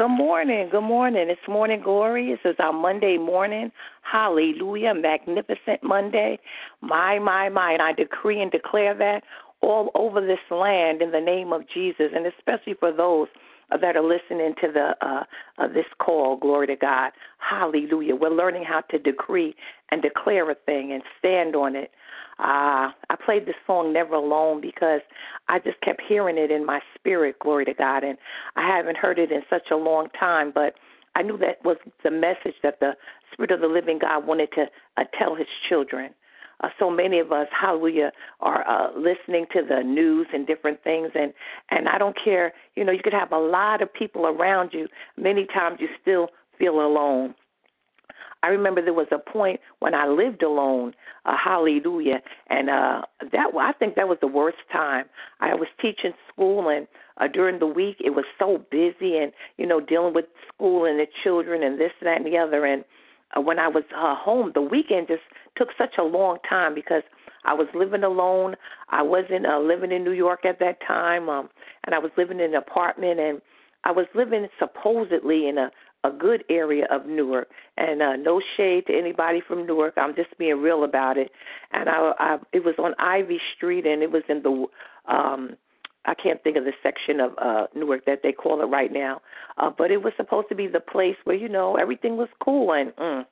Good morning. Good morning. It's Morning Glory. This is our Monday morning. Hallelujah. Magnificent Monday. My, my, my. And I decree and declare that all over this land in the name of Jesus, and especially for those that are listening to the uh, uh, this call. Glory to God. Hallelujah. We're learning how to decree and declare a thing and stand on it. Uh, I played this song Never Alone because I just kept hearing it in my spirit, glory to God, and I haven't heard it in such a long time, but I knew that was the message that the Spirit of the Living God wanted to uh, tell His children. Uh, so many of us, hallelujah, are uh, listening to the news and different things, and and I don't care. You know, you could have a lot of people around you. Many times, you still feel alone. I remember there was a point when I lived alone, uh, hallelujah, and uh that I think that was the worst time. I was teaching school and uh, during the week it was so busy and you know dealing with school and the children and this and that and the other and uh, when I was uh, home the weekend just took such a long time because I was living alone. I wasn't uh, living in New York at that time um and I was living in an apartment and I was living supposedly in a a good area of Newark, and uh, no shade to anybody from Newark. I'm just being real about it. And I, I it was on Ivy Street, and it was in the um I can't think of the section of uh Newark that they call it right now, uh, but it was supposed to be the place where you know everything was cool and. Mm,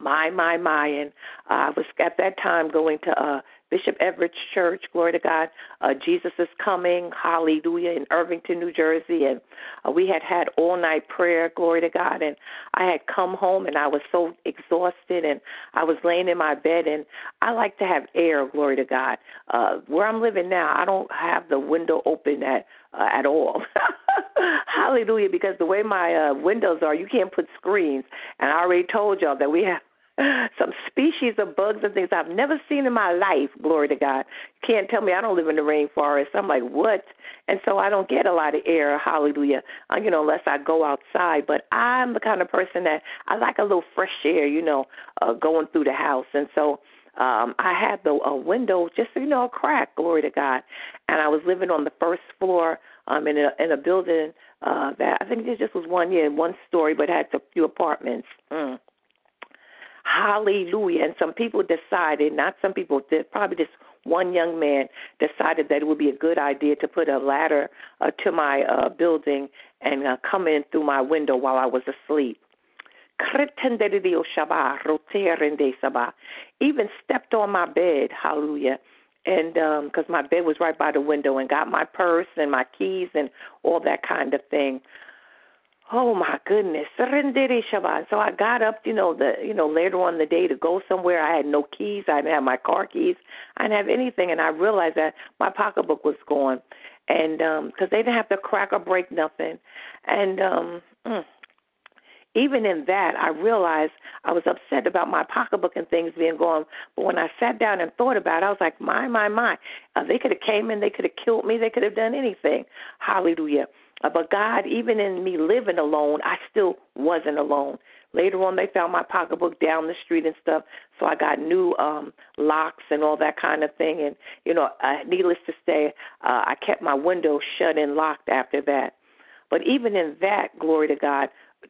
my my my and uh, I was at that time going to uh Bishop Everett's church, glory to God. Uh, Jesus is coming, hallelujah, in Irvington, New Jersey. And uh, we had had all night prayer, glory to God. And I had come home and I was so exhausted and I was laying in my bed. And I like to have air, glory to God. Uh, where I'm living now, I don't have the window open at uh, at all. Hallelujah, because the way my uh, windows are, you can't put screens. And I already told y'all that we have some species of bugs and things I've never seen in my life. Glory to God. Can't tell me I don't live in the rainforest. I'm like, what? And so I don't get a lot of air. Hallelujah. Uh, you know, unless I go outside. But I'm the kind of person that I like a little fresh air. You know, uh, going through the house. And so um I had the a window just you know a crack glory to God and I was living on the first floor um in a in a building uh that I think it just was one year one story but had a few apartments mm. Hallelujah. And some people decided, not some people, probably just one young man decided that it would be a good idea to put a ladder uh, to my uh, building and uh, come in through my window while I was asleep. Even stepped on my bed, hallelujah, and because um, my bed was right by the window, and got my purse and my keys and all that kind of thing. Oh my goodness. So I got up, you know, the you know, later on in the day to go somewhere. I had no keys, I didn't have my car keys, I didn't have anything and I realized that my pocketbook was gone. And um cuz they didn't have to crack or break nothing. And um mm, even in that, I realized I was upset about my pocketbook and things being gone. But when I sat down and thought about it, I was like, my, my, my. Uh, they could have came in, they could have killed me, they could have done anything. Hallelujah. Uh, but God, even in me living alone, I still wasn't alone. Later on, they found my pocketbook down the street and stuff, so I got new um locks and all that kind of thing. And you know, uh, needless to say, uh, I kept my window shut and locked after that. But even in that, glory to God,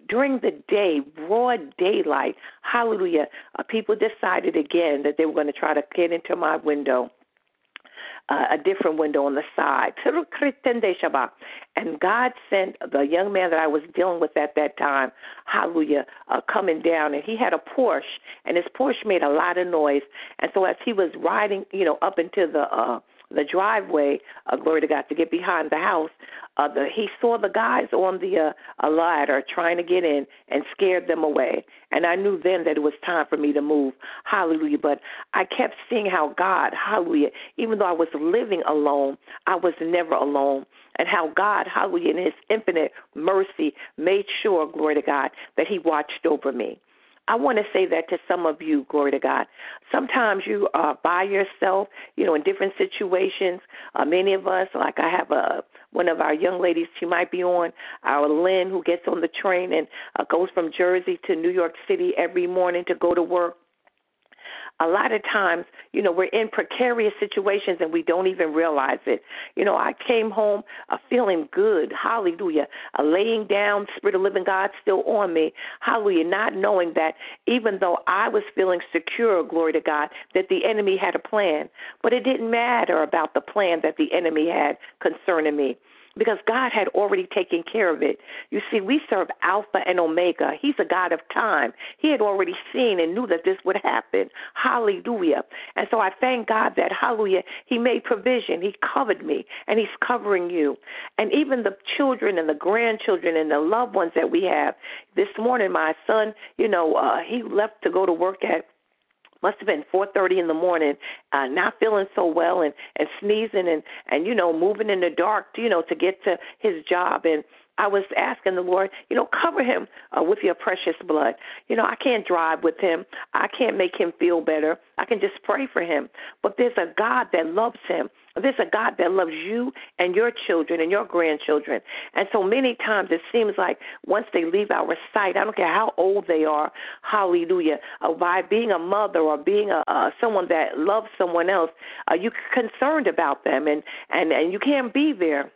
during the day, broad daylight, hallelujah, uh, people decided again that they were going to try to get into my window uh, a different window on the side. And God sent the young man that I was dealing with at that time, hallelujah, uh, coming down. And he had a Porsche, and his Porsche made a lot of noise. And so as he was riding, you know, up into the uh, the driveway, uh, glory to God, to get behind the house, uh, the, he saw the guys on the uh, a ladder trying to get in and scared them away. And I knew then that it was time for me to move. Hallelujah. But I kept seeing how God, hallelujah, even though I was living alone, I was never alone. And how God, hallelujah, in his infinite mercy made sure, glory to God, that he watched over me. I want to say that to some of you, glory to God. Sometimes you are by yourself, you know, in different situations. Uh, many of us, like I have a one of our young ladies, she might be on our Lynn, who gets on the train and uh, goes from Jersey to New York City every morning to go to work. A lot of times, you know, we're in precarious situations and we don't even realize it. You know, I came home uh, feeling good, hallelujah, uh, laying down, Spirit of Living God still on me, hallelujah, not knowing that even though I was feeling secure, glory to God, that the enemy had a plan. But it didn't matter about the plan that the enemy had concerning me because God had already taken care of it. You see, we serve Alpha and Omega. He's a God of time. He had already seen and knew that this would happen. Hallelujah. And so I thank God that, hallelujah, He made provision. He covered me, and He's covering you. And even the children and the grandchildren and the loved ones that we have. This morning, my son, you know, uh, he left to go to work at must have been 4:30 in the morning, uh, not feeling so well and and sneezing and and you know moving in the dark, you know, to get to his job. And I was asking the Lord, you know, cover him uh, with your precious blood. You know, I can't drive with him. I can't make him feel better. I can just pray for him. But there's a God that loves him. There's a God that loves you and your children and your grandchildren. And so many times it seems like once they leave our sight, I don't care how old they are, hallelujah, uh, by being a mother or being a uh, someone that loves someone else, uh, you're concerned about them and and and you can't be there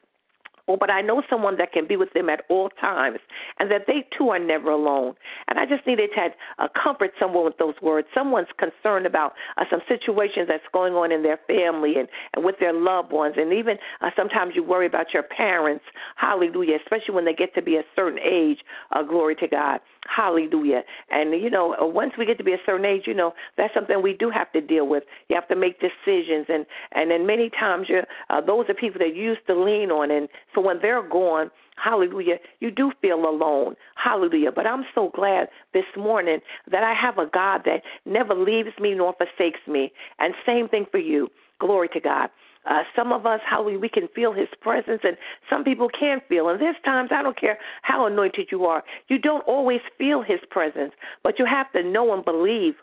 Oh, but I know someone that can be with them at all times, and that they too are never alone. And I just needed to uh, comfort someone with those words. Someone's concerned about uh, some situations that's going on in their family and, and with their loved ones, and even uh, sometimes you worry about your parents. Hallelujah, especially when they get to be a certain age. Uh, glory to God. Hallelujah. And you know, uh, once we get to be a certain age, you know, that's something we do have to deal with. You have to make decisions, and and then many times you're uh, those are people that you used to lean on, and so when they're gone, hallelujah, you do feel alone. Hallelujah. But I'm so glad this morning that I have a God that never leaves me nor forsakes me. And same thing for you. Glory to God. Uh, some of us, how we, we can feel His presence, and some people can't feel. And there's times, I don't care how anointed you are, you don't always feel His presence, but you have to know and believe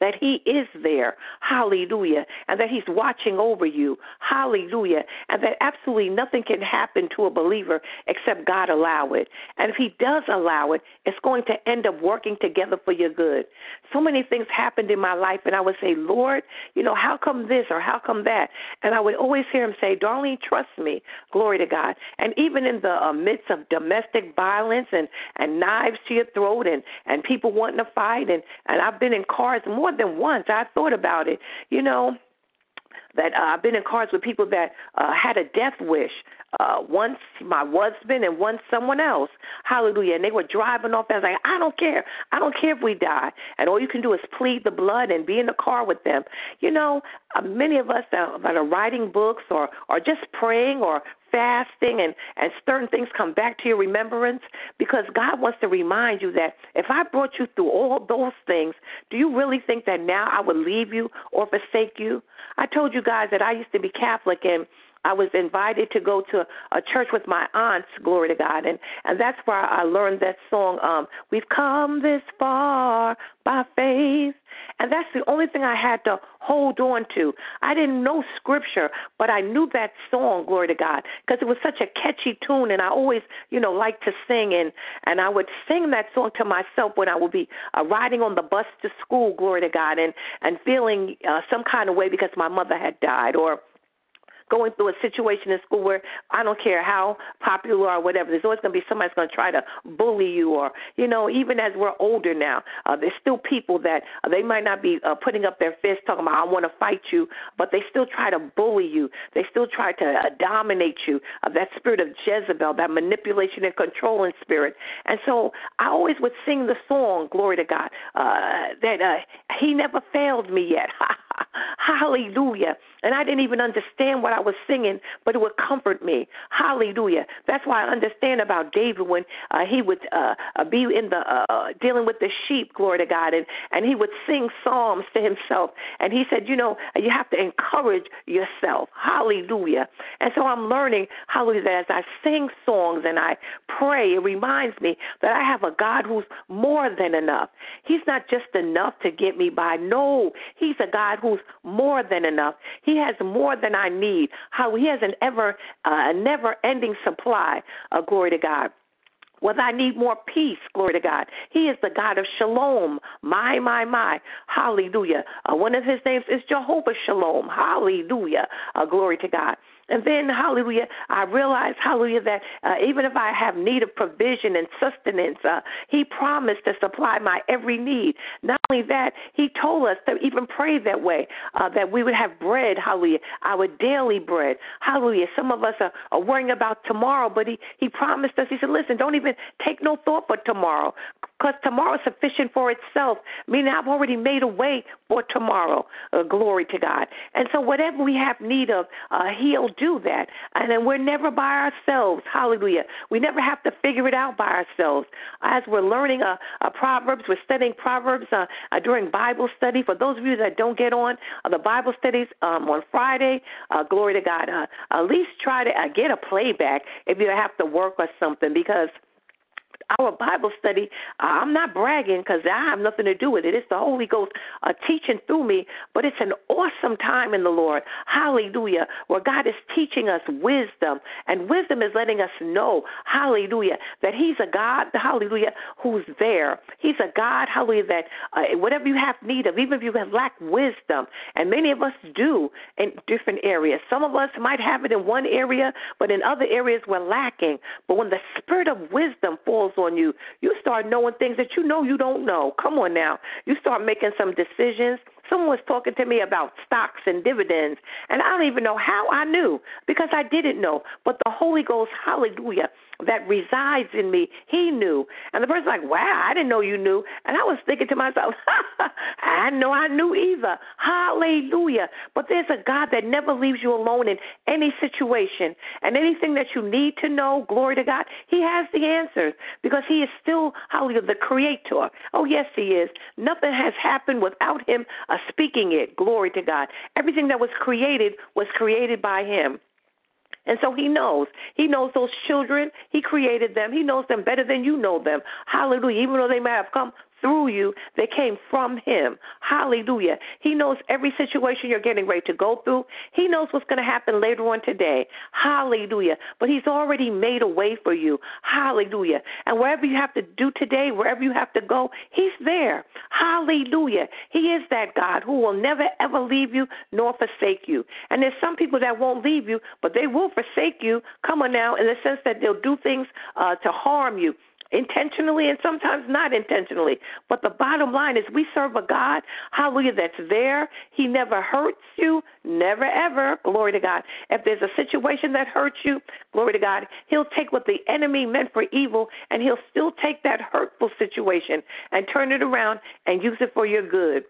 that He is there. Hallelujah. And that He's watching over you. Hallelujah. And that absolutely nothing can happen to a believer except God allow it. And if He does allow it, it's going to end up working together for your good. So many things happened in my life, and I would say, Lord, you know, how come this or how come that? And I would always hear Him say, Darling, trust me. Glory to God. And even in the uh, midst of domestic violence and, and knives to your throat and, and people wanting to fight, and, and I've been in cars more than once. I thought about it. You know, that uh, I've been in cars with people that uh, had a death wish. Uh, once my husband and once someone else. Hallelujah. And they were driving off. And I was like, I don't care. I don't care if we die. And all you can do is plead the blood and be in the car with them. You know, uh, many of us that, that are writing books or, or just praying or fasting and, and certain things come back to your remembrance because God wants to remind you that if I brought you through all those things, do you really think that now I would leave you or forsake you? I told you guys that I used to be Catholic and I was invited to go to a church with my aunts, glory to God, and and that's where I learned that song. Um, We've come this far by faith, and that's the only thing I had to hold on to. I didn't know scripture, but I knew that song, glory to God, because it was such a catchy tune, and I always, you know, liked to sing, and and I would sing that song to myself when I would be uh, riding on the bus to school, glory to God, and and feeling uh, some kind of way because my mother had died, or going through a situation in school where I don't care how popular or whatever, there's always going to be somebody that's going to try to bully you, or you know, even as we're older now, uh, there's still people that uh, they might not be uh, putting up their fists talking about I want to fight you, but they still try to bully you. They still try to uh, dominate you. Uh, that spirit of Jezebel, that manipulation and controlling spirit. And so I always would sing the song, glory to God, uh, that uh, He never failed me yet. Hallelujah. And I didn't even understand what I was singing, but it would comfort me. Hallelujah. That's why I understand about David when uh, he would uh, uh, be in the uh, uh, dealing with the sheep, glory to God, and and he would sing psalms to himself. And he said, you know, you have to encourage yourself. Hallelujah. And so I'm learning, hallelujah, as I sing songs and I pray, it reminds me that I have a God who's more than enough. He's not just enough to get me by. No, He's a God who's more than enough. He has more than I need. How He has an ever, uh, never ending supply. Uh, glory to God whether I need more peace, glory to God. He is the God of shalom. My, my, my. Hallelujah. Uh, one of his names is Jehovah Shalom. Hallelujah. Uh, glory to God. And then, hallelujah, I realize, hallelujah, that uh, even if I have need of provision and sustenance, uh, He promised to supply my every need. Not only that, He told us to even pray that way, uh, that we would have bread, hallelujah, our daily bread. Hallelujah. Some of us are, are worrying about tomorrow, but He, he promised us, He said, listen, don't even take no thought for tomorrow because tomorrow is sufficient for itself, meaning I've already made a way for tomorrow. Uh, glory to God. And so, whatever we have need of, uh, He'll do that. And then we're never by ourselves. Hallelujah. We never have to figure it out by ourselves. As we're learning uh, uh, Proverbs, we're studying Proverbs uh, uh, during Bible study. For those of you that don't get on uh, the Bible studies um, on Friday, uh, glory to God, uh, at least try to uh, get a playback if you have to work or something because our Bible study, I'm not bragging because I have nothing to do with it. It's the Holy Ghost uh, teaching through me, but it's an awesome time in the Lord. Hallelujah. Where God is teaching us wisdom, and wisdom is letting us know, hallelujah, that He's a God, hallelujah, who's there. He's a God, hallelujah, that uh, whatever you have need of, even if you have lack wisdom, and many of us do in different areas. Some of us might have it in one area, but in other areas we're lacking. But when the spirit of wisdom falls on you. You start knowing things that you know you don't know. Come on now. You start making some decisions. Someone was talking to me about stocks and dividends, and I don't even know how I knew because I didn't know. But the Holy Ghost, hallelujah, that resides in me, he knew. And the person's like, wow, I didn't know you knew. And I was thinking to myself, I know I knew either. Hallelujah. But there's a God that never leaves you alone in any situation. And anything that you need to know, glory to God, he has the answers because he is still, hallelujah, the creator. Oh, yes, he is. Nothing has happened without him uh, speaking it. Glory to God. Everything that was created was created by him. And so he knows. He knows those children. He created them. He knows them better than you know them. Hallelujah. Even though they may have come through you, they came from Him. Hallelujah. He knows every situation you're getting ready to go through. He knows what's going to happen later on today. Hallelujah. But He's already made a way for you. Hallelujah. And wherever you have to do today, wherever you have to go, He's there. Hallelujah. He is that God who will never, ever leave you nor forsake you. And there's some people that won't leave you, but they will forsake you. Come on now, in the sense that they'll do things uh, to harm you intentionally and sometimes not intentionally. But the bottom line is we serve a God, hallelujah, that's there. He never hurts you, never ever. Glory to God. If there's a situation that hurts you, glory to God, He'll take what the enemy meant for evil and He'll still take that hurtful situation and turn it around and use it for your good.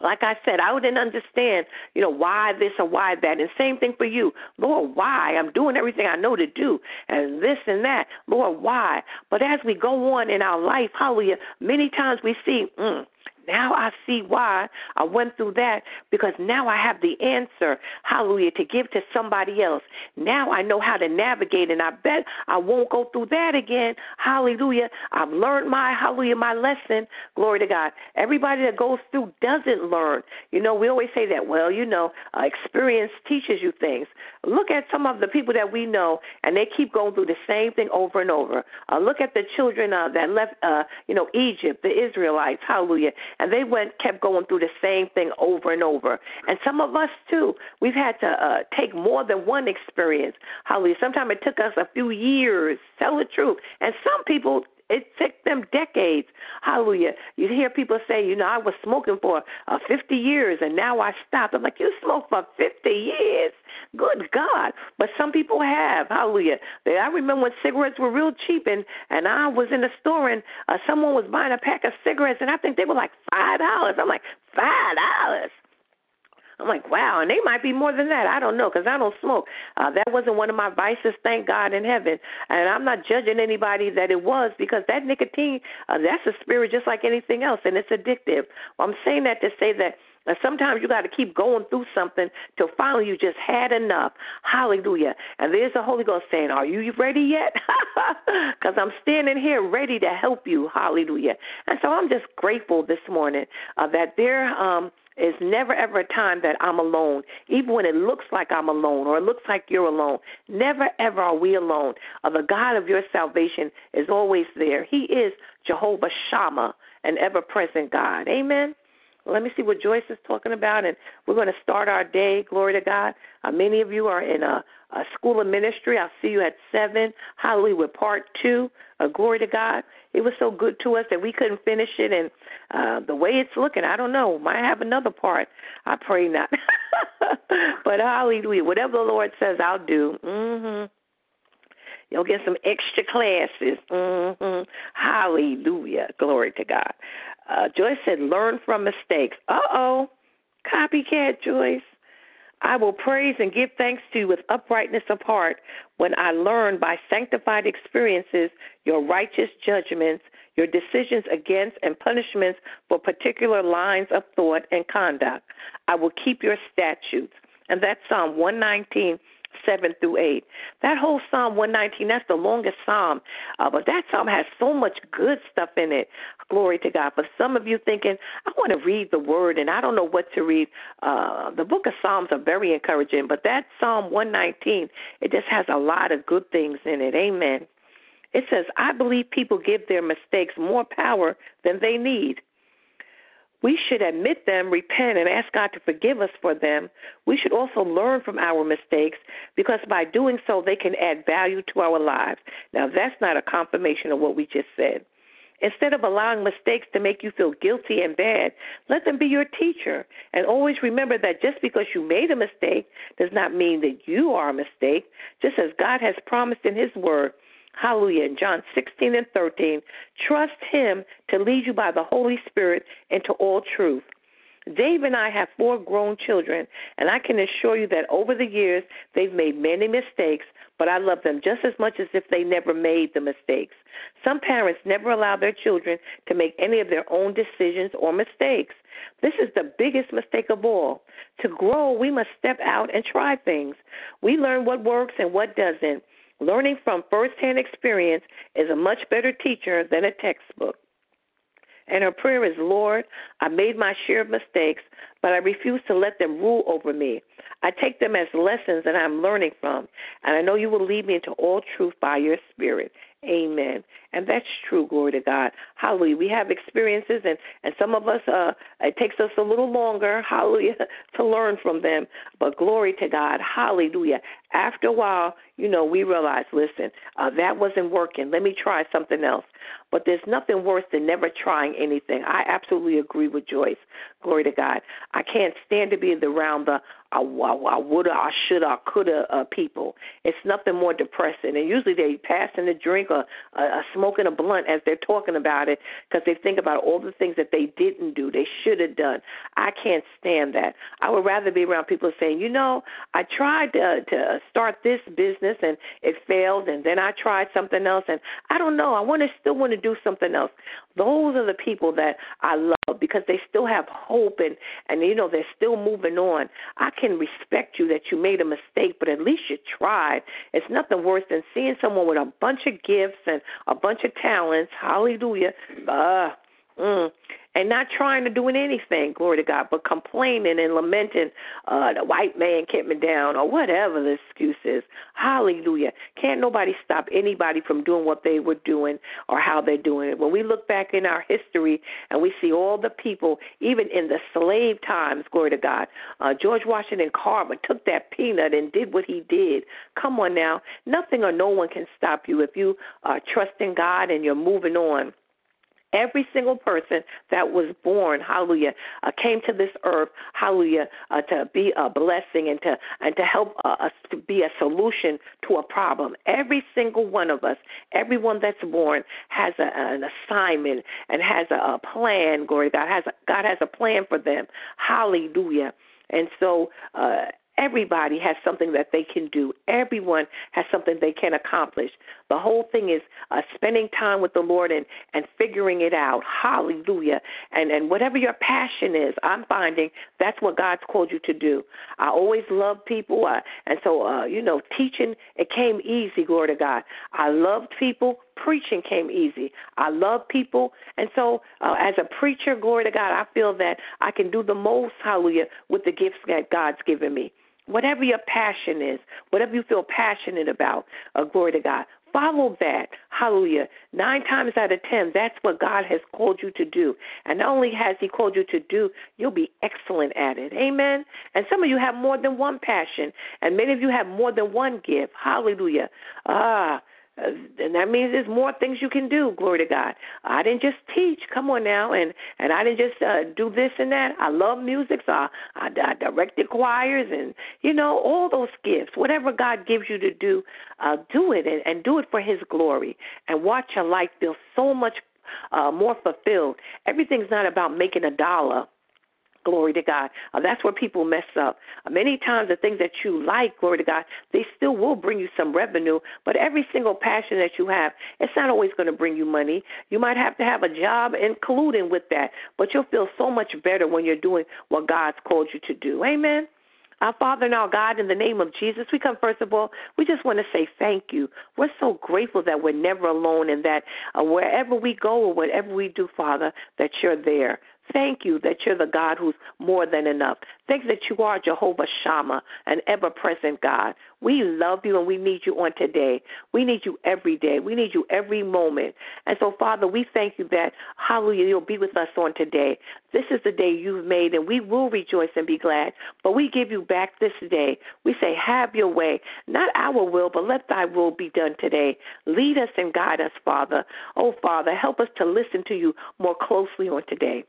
Like I said, I didn't understand, you know, why this or why that. And same thing for you. Lord, why? I'm doing everything I know to do and this and that. Lord, why? But as we go on in our life, hallelujah, many times we see, mm, now I see why I went through that because now I have the answer, hallelujah, to give to somebody else. Now I know how to navigate, and I bet I won't go through that again. Hallelujah. I've learned my, hallelujah, my lesson. Glory to God. Everybody that goes through doesn't learn. You know, we always say that, well, you know, uh, experience teaches you things. Look at some of the people that we know, and they keep going through the same thing over and over. Uh, look at the children uh, that left, uh, you know, Egypt, the Israelites, hallelujah, and they went, kept going through the same thing over and over. And some of us too, we've had to uh, take more than one experience, hallelujah. Sometimes it took us a few years. Tell the truth. And some people it took them decades. Hallelujah. You hear people say, you know, I was smoking for uh, 50 years and now I stopped. I'm like, you smoked for 50 years? Good God. But some people have. Hallelujah. They, I remember when cigarettes were real cheap and, and I was in the store and uh, someone was buying a pack of cigarettes and I think they were like $5. I'm like, $5? I'm like, wow, and they might be more than that. I don't know because I don't smoke. Uh, that wasn't one of my vices, thank God in heaven. And I'm not judging anybody that it was because that nicotine, uh, that's a spirit just like anything else, and it's addictive. Well, I'm saying that to say that and sometimes you got to keep going through something till finally you just had enough. Hallelujah. And there's the Holy Ghost saying, Are you ready yet? Because I'm standing here ready to help you. Hallelujah. And so I'm just grateful this morning uh, that there um, It's never ever a time that I'm alone, even when it looks like I'm alone or it looks like you're alone. Never ever are we alone. Uh, the God of your salvation is always there. He is Jehovah Shammah, an ever present God. Amen. Let me see what Joyce is talking about, and we're going to start our day. Glory to God. Uh, many of you are in a, a school of ministry. I'll see you at 7. Hallelujah, part 2. Uh, glory to God. It was so good to us that we couldn't finish it, and uh, the way it's looking, I don't know. Might have another part. I pray not. but hallelujah. Whatever the Lord says, I'll do. Mm-hmm. You'll get some extra classes. Mm-hmm. Hallelujah. Glory to God. Uh, Joyce said, learn from mistakes. Uh oh. Copycat, Joyce. I will praise and give thanks to you with uprightness of heart when I learn by sanctified experiences your righteous judgments, your decisions against and punishments for particular lines of thought and conduct. I will keep your statutes. And that's Psalm 119, 7 through 8. That whole Psalm 119, that's the longest psalm, uh, but that psalm has so much good stuff in it. Glory to God. For some of you thinking, I want to read the word and I don't know what to read, uh, the book of Psalms are very encouraging, but that Psalm 119, it just has a lot of good things in it. Amen. It says, I believe people give their mistakes more power than they need we should admit them, repent, and ask God to forgive us for them. We should also learn from our mistakes because by doing so, they can add value to our lives. Now, that's not a confirmation of what we just said. Instead of allowing mistakes to make you feel guilty and bad, let them be your teacher. And always remember that just because you made a mistake does not mean that you are a mistake. Just as God has promised in His Word, Hallelujah. In John 16 and 13, trust Him to lead you by the Holy Spirit into all truth. Dave and I have four grown children, and I can assure you that over the years they've made many mistakes, but I love them just as much as if they never made the mistakes. Some parents never allow their children to make any of their own decisions or mistakes. This is the biggest mistake of all. To grow, we must step out and try things. We learn what works and what doesn't. Learning from firsthand experience is a much better teacher than a textbook. And her prayer is, Lord, I made my share of mistakes, but I refuse to let them rule over me. I take them as lessons that I'm learning from, and I know you will lead me into all truth by your Spirit. Amen. And that's true, glory to God. Hallelujah. We have experiences and, and some of us uh it takes us a little longer, hallelujah, to learn from them. But glory to God. Hallelujah. After a while, you know, we realize, listen, uh, that wasn't working. Let me try something else. But there's nothing worse than never trying anything. I absolutely agree with Joyce. Glory to God. I can't stand to be around the I, I, woulda, I shoulda, I coulda uh, people. It's nothing more depressing. And usually they passing a drink or uh, uh, smoking a blunt as they're talking about it because they think about all the things that they didn't do, they should have done. I can't stand that. I would rather be around people saying, you know, I tried to, to start this business and it failed, and then I tried something else, and I don't know. I want to still want to do something else. Those are the people that I love because they still have hope and and you know they're still moving on. I can respect you that you made a mistake, but at least you tried. It's nothing worse than seeing someone with a bunch of gifts and a bunch of talents. Hallelujah. Uh, mm, and not trying to doing anything, glory to God, but complaining and lamenting, uh, the white man kept me down or whatever the excuse is. Hallelujah. Can't nobody stop anybody from doing what they were doing or how they're doing it. When we look back in our history and we see all the people, even in the slave times, glory to God, uh, George Washington Carver took that peanut and did what he did. Come on now. Nothing or no one can stop you if you are trusting God and you're moving on. Every single person that was born, hallelujah, uh, came to this earth, hallelujah, uh, to be a blessing and to and to help uh, us to be a solution to a problem. Every single one of us, everyone that's born, has a, an assignment and has a, a plan. Glory God has a, God has a plan for them. Hallelujah. And so uh, Everybody has something that they can do. Everyone has something they can accomplish. The whole thing is uh, spending time with the Lord and and figuring it out. Hallelujah. And and whatever your passion is, I'm finding that's what God's called you to do. I always love people, uh, and so uh, you know, teaching it came easy. Glory to God. I loved people preaching came easy. I love people, and so uh, as a preacher, glory to God, I feel that I can do the most, hallelujah, with the gifts that God's given me. Whatever your passion is, whatever you feel passionate about, uh, glory to God, follow that. Hallelujah. Nine times out of ten, that's what God has called you to do. And not only has He called you to do, you'll be excellent at it. Amen. And some of you have more than one passion, and many of you have more than one gift. Hallelujah. Ah, and that means there's more things you can do. Glory to God. I didn't just teach. Come on now, and and I didn't just uh, do this and that. I love music, so I, I, I directed choirs, and you know all those gifts. Whatever God gives you to do, uh, do it and, and do it for His glory, and watch your life feel so much uh, more fulfilled. Everything's not about making a dollar. Glory to God. Uh, that's where people mess up. Uh, many times, the things that you like, glory to God, they still will bring you some revenue. But every single passion that you have, it's not always going to bring you money. You might have to have a job including with that, but you'll feel so much better when you're doing what God's called you to do. Amen. Our Father and our God, in the name of Jesus, we come first of all, we just want to say thank you. We're so grateful that we're never alone and that uh, wherever we go or whatever we do, Father, that you're there. Thank you that you're the God who's more than enough. Thank you that you are Jehovah Shammah, an ever present God. We love you and we need you on today. We need you every day. We need you every moment. And so, Father, we thank you that, hallelujah, you'll be with us on today. This is the day you've made, and we will rejoice and be glad. But we give you back this day. We say, have your way. Not our will, but let thy will be done today. Lead us and guide us, Father. Oh, Father, help us to listen to you more closely on today.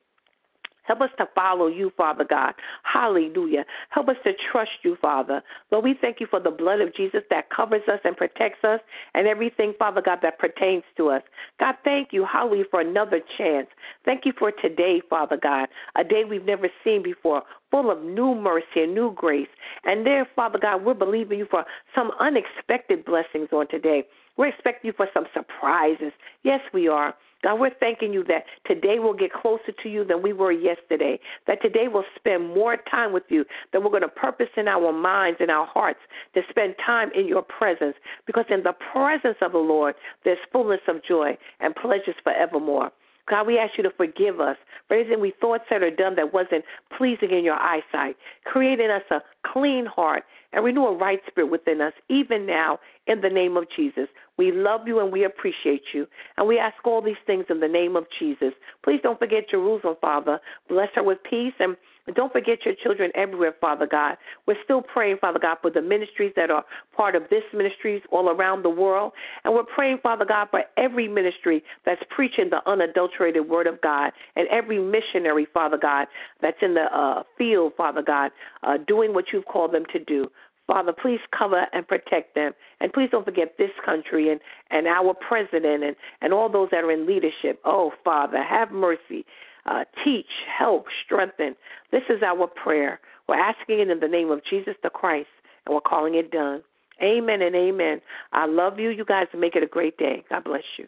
Help us to follow you, Father God. Hallelujah. Help us to trust you, Father. Lord, we thank you for the blood of Jesus that covers us and protects us and everything, Father God, that pertains to us. God, thank you, hallelujah, for another chance. Thank you for today, Father God, a day we've never seen before, full of new mercy and new grace. And there, Father God, we're believing you for some unexpected blessings on today. We're expecting you for some surprises. Yes, we are. God, we're thanking you that today we'll get closer to you than we were yesterday. That today we'll spend more time with you. That we're going to purpose in our minds and our hearts to spend time in your presence. Because in the presence of the Lord, there's fullness of joy and pleasures forevermore. God, we ask you to forgive us for anything we thought, said, or done that wasn't pleasing in your eyesight. Create in us a clean heart and renew a right spirit within us, even now, in the name of Jesus. We love you and we appreciate you. And we ask all these things in the name of Jesus. Please don't forget Jerusalem, Father. Bless her with peace and and don't forget your children everywhere, Father God. We're still praying, Father God, for the ministries that are part of this ministries all around the world. And we're praying, Father God, for every ministry that's preaching the unadulterated word of God and every missionary, Father God, that's in the uh, field, Father God, uh, doing what you've called them to do. Father, please cover and protect them. And please don't forget this country and, and our president and, and all those that are in leadership. Oh, Father, have mercy uh, teach, help, strengthen. This is our prayer. We're asking it in the name of Jesus the Christ, and we're calling it done. Amen and amen. I love you. You guys make it a great day. God bless you.